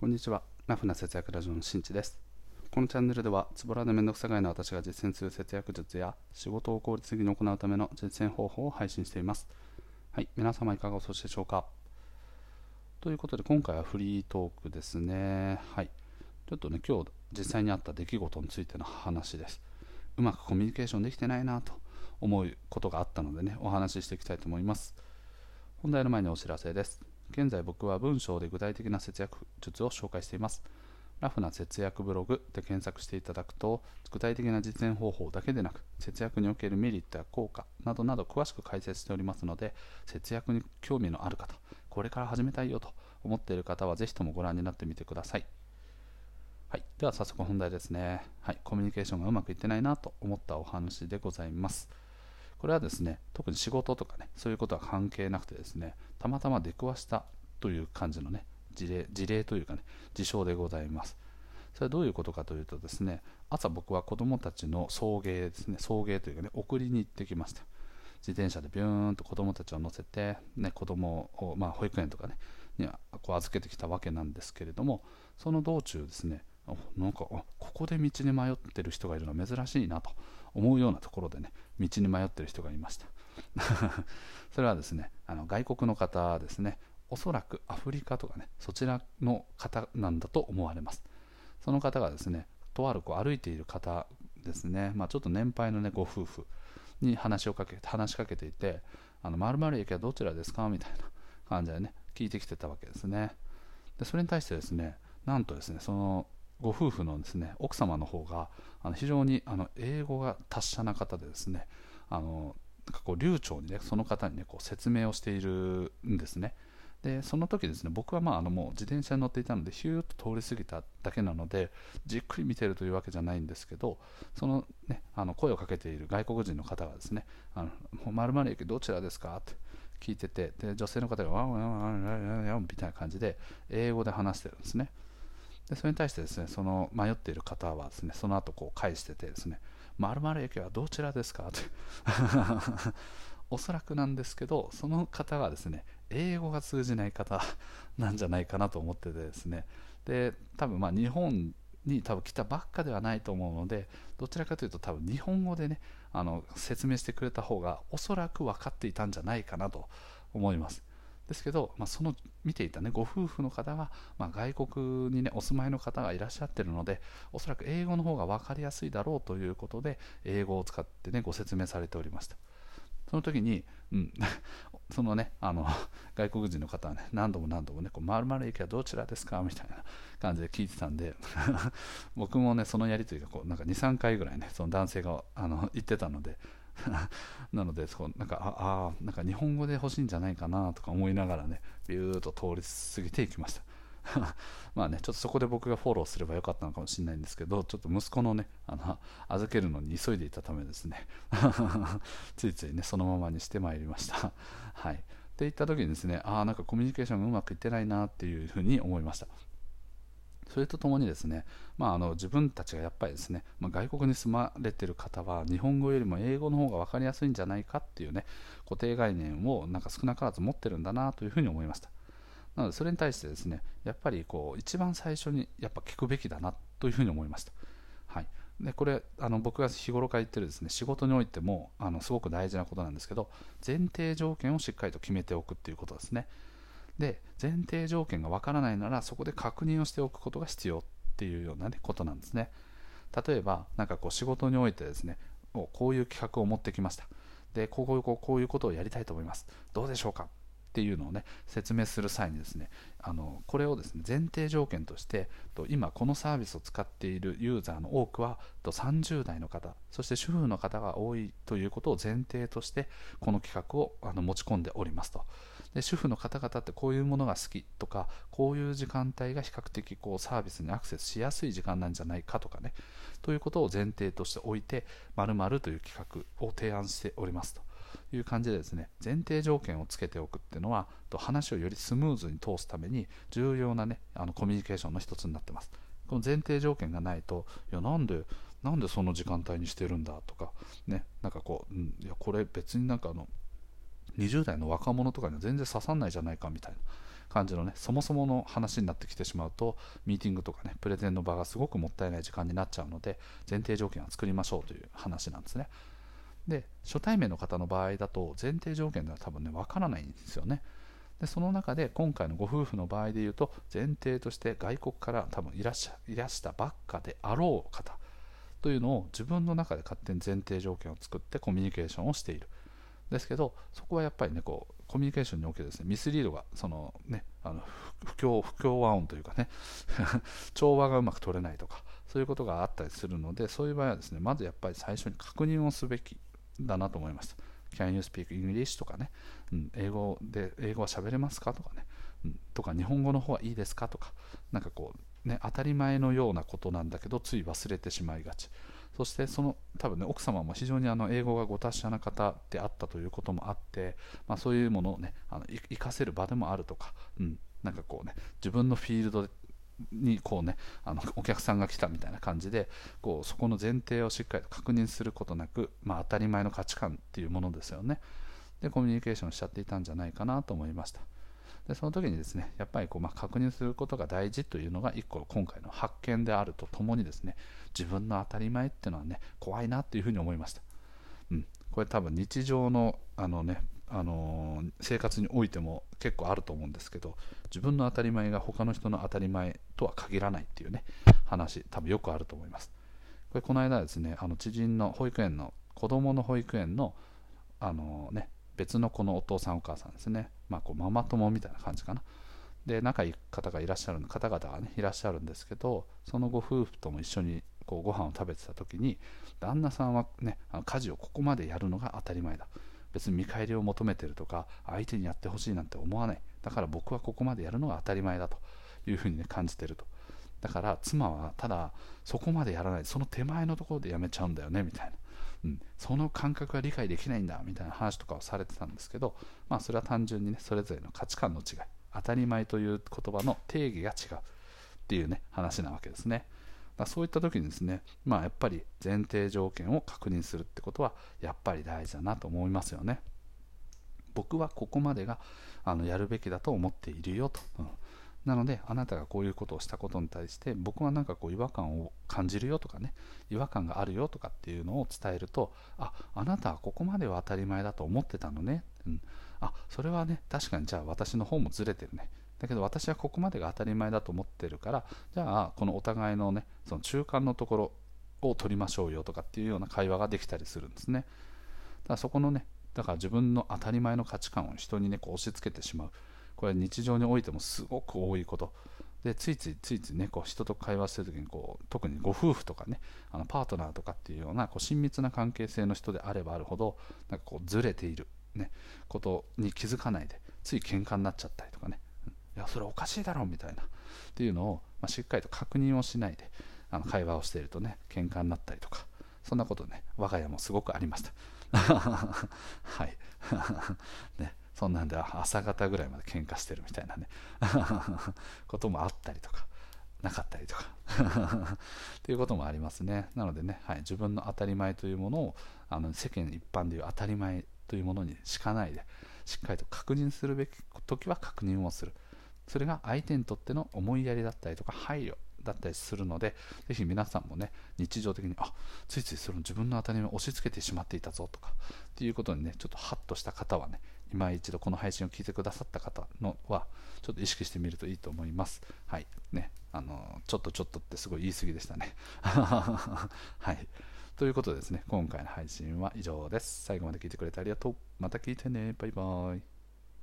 こんにちは。ラフな節約ラジオのしんちです。このチャンネルでは、つぼらでめんどくさがいの私が実践する節約術や仕事を効率的に行うための実践方法を配信しています。はい、皆様いかがお過ごしでしょうか？ということで、今回はフリートークですね。はい。ちょっとね、今日実際にあった出来事についての話です。うまくコミュニケーションできてないなと思うことがあったのでね、お話ししていきたいと思います。本題の前にお知らせです。現在僕は文章で具体的な節約術を紹介しています。ラフな節約ブログで検索していただくと、具体的な実践方法だけでなく、節約におけるメリットや効果などなど詳しく解説しておりますので、節約に興味のある方、これから始めたいよと思っている方は、ぜひともご覧になってみてください。はい、では早速本題ですね、はい。コミュニケーションがうまくいってないなと思ったお話でございます。これはですね、特に仕事とかね、そういうことは関係なくてですね、たまたま出くわしたという感じのね、事例、事例というかね、事象でございます。それはどういうことかというとですね、朝僕は子供たちの送迎ですね、送迎というかね、送りに行ってきました。自転車でビューンと子供たちを乗せて、ね、子供を、まあ、保育園とかね、にはこう預けてきたわけなんですけれども、その道中ですね、なんかここで道に迷ってる人がいるのは珍しいなと思うようなところでね道に迷ってる人がいました それはですねあの外国の方ですねおそらくアフリカとかねそちらの方なんだと思われますその方がですねとあるこう歩いている方ですね、まあ、ちょっと年配の、ね、ご夫婦に話をかけ話しかけていて「あの〇〇駅はどちらですか?」みたいな感じでね聞いてきてたわけですねでそれに対してですねなんとですねそのご夫婦のですね奥様の方があの非常にあの英語が達者な方でですねあのなんかこう流暢にねその方にねこう説明をしているんですねでその時ですね僕はまああのもう自転車に乗っていたのでヒューッと通り過ぎただけなのでじっくり見てるというわけじゃないんですけどその,、ね、あの声をかけている外国人の方がですね「あの〇〇駅どちらですか?」って聞いててで女性の方が「ワンワンワンワンワンワン」みたいな感じで英語で話してるんですねでそれに対してですねその迷っている方はですねその後こう返しててですね「まる駅はどちらですか?」って。おそらくなんですけどその方はですね英語が通じない方なんじゃないかなと思っててですね。で多分まあ日本に多分来たばっかではないと思うのでどちらかというと多分日本語でねあの説明してくれた方がおそらく分かっていたんじゃないかなと思います。ですけど、まあ、その見ていた、ね、ご夫婦の方は、まあ、外国に、ね、お住まいの方がいらっしゃってるのでおそらく英語の方が分かりやすいだろうということで英語を使って、ね、ご説明されておりました。その時に、うん、そのねあの外国人の方はね何度も何度もねこう丸々駅はどちらですか？みたいな感じで聞いてたんで 僕もねそのやり取りがこうなんか23回ぐらいねその男性があの言ってたので なのでそうなんかああなんか日本語で欲しいんじゃないかなとか思いながらねビューッと通り過ぎていきました。まあねちょっとそこで僕がフォローすればよかったのかもしれないんですけどちょっと息子のねあの預けるのに急いでいたためですね。ついついねそのままにしてまいりました。はい。って言った時にですねああなんかコミュニケーションがうまくいってないなっていうふうに思いました。それとともにですね、まあ、あの自分たちがやっぱりですね、まあ、外国に住まれている方は日本語よりも英語の方が分かりやすいんじゃないかっていうね固定概念をなんか少なからず持ってるんだなというふうに思いました。なのでそれに対してですねやっぱりこう一番最初にやっぱ聞くべきだなというふうに思いました。はい。でこれあの僕が日頃から言ってるですね仕事においてもあのすごく大事なことなんですけど前提条件をしっかりと決めておくっていうことですね。で前提条件がわからないならそこで確認をしておくことが必要っていうような、ね、ことなんですね。例えば何かこう仕事においてですねこういう企画を持ってきました。でこうこうこういうことをやりたいと思います。どうでしょうかっていうのをね説明する際にですねあのこれをですね前提条件として今このサービスを使っているユーザーの多くはと30代の方そして主婦の方が多いということを前提としてこの企画をあの持ち込んでおりますと。で主婦の方々ってこういうものが好きとかこういう時間帯が比較的こうサービスにアクセスしやすい時間なんじゃないかとかね。ということを前提としておいて〇〇という企画を提案しておりますと。いう感じでですね前提条件をつけておくっていうのはと話をよりスムーズに通すために重要なねあのコミュニケーションの一つになってます。この前提条件がないといやなんでなんでその時間帯にしてるんだとかねなんかこう、うん、いやこれ別になんかあの20代の若者とかには全然刺さんないじゃないかみたいな感じのねそもそもの話になってきてしまうとミーティングとかねプレゼンの場がすごくもったいない時間になっちゃうので前提条件は作りましょうという話なんですね。で初対面の方の場合だと前提条件では多分ねわからないんですよね。でその中で今回のご夫婦の場合で言うと前提として外国から多分いらっしゃいらしたばっかであろう方というのを自分の中で勝手に前提条件を作ってコミュニケーションをしている。ですけどそこはやっぱりねこうコミュニケーションにおけるですねミスリードがそのねあの不協不協和音というかね 調和がうまく取れないとかそういうことがあったりするのでそういう場合はですねまずやっぱり最初に確認をすべきだなと思います。Can you speak English? とかね、うん、英語で英語は喋れますか？とかね、うん、とか日本語の方はいいですか？とか。なんかこうね当たり前のようなことなんだけどつい忘れてしまいがち。そしてその多分ね奥様も非常にあの英語がご達者な方であったということもあって、まあ、そういうものをねあの活かせる場でもあるとか、うん、なんかこうね自分のフィールドにこうねあのお客さんが来たみたいな感じでこうそこの前提をしっかりと確認することなく、まあ、当たり前の価値観っていうものですよね。でコミュニケーションしちゃっていたんじゃないかなと思いました。でその時にですねやっぱりこう、ま、確認することが大事というのが一個今回の発見であるとともにですね自分の当たり前っていうのはね怖いなっていうふうに思いました、うん、これ多分日常のあのねあの、生活においても結構あると思うんですけど自分の当たり前が他の人の当たり前とは限らないっていうね話多分よくあると思います。これこの間ですねあの知人の保育園の子供の保育園のあの、ね別の子のお父さんお母さんですね、まあ、こうママ友みたいな感じかな。で仲いい方がいらっしゃる方々がねいらっしゃるんですけどそのご夫婦とも一緒にこうご飯を食べてた時に旦那さんはねあの家事をここまでやるのが当たり前だ。別に見返りを求めてるとか相手にやってほしいなんて思わない。だから僕はここまでやるのが当たり前だと。いうふうに、ね、感じてると。だから妻はただそこまでやらない。その手前のところでやめちゃうんだよねみたいな。うん、その感覚は理解できないんだみたいな話とかをされてたんですけど、まあ、それは単純にねそれぞれの価値観の違い。当たり前という言葉の定義が違うっていうね話なわけですね。だそういった時にですね、まあ、やっぱり前提条件を確認するってことはやっぱり大事だなと思いますよね。僕はここまでがあのやるべきだと思っているよと、うん、なのであなたがこういうことをしたことに対して僕はなんかこう違和感を感じるよとかね違和感があるよとかっていうのを伝えるとああなたはここまでは当たり前だと思ってたのね、うん、あそれはね確かにじゃあ私の方もずれてるね。だけど私はここまでが当たり前だと思ってるからじゃあこのお互いのねその中間のところを取りましょうよとかっていうような会話ができたりするんですね。だからそこのねだから自分の当たり前の価値観を人にねこう押し付けてしまう。これは日常においてもすごく多いこと。でついついついついねこう人と会話する時にこう特にご夫婦とかねあのパートナーとかっていうようなこう親密な関係性の人であればあるほどなんかこうずれている、ね、ことに気づかないでつい喧嘩になっちゃったりとかね。いやそれおかしいだろうみたいな。っていうのを、まあ、しっかりと確認をしないであの会話をしているとね喧嘩になったりとかそんなことね我が家もすごくありました。はい。ね。そんなんで朝方ぐらいまで喧嘩してるみたいなね。こともあったりとかなかったりとか。っていうこともありますね。なのでね、はい、自分の当たり前というものをあの世間一般でいう当たり前というものにしかないでしっかりと確認するべき時は確認をする。それが相手にとっての思いやりだったりとか配慮だったりするので、ぜひ皆さんもね、日常的に、あついついその自分の当たり前を押し付けてしまっていたぞとか、っていうことにね、ちょっとハッとした方はね、今一度この配信を聞いてくださった方のは、ちょっと意識してみるといいと思います。はい。ね。あの、ちょっとちょっとってすごい言い過ぎでしたね。はい。ということでですね、今回の配信は以上です。最後まで聞いてくれてありがとう。また聞いてね。バイバーイ。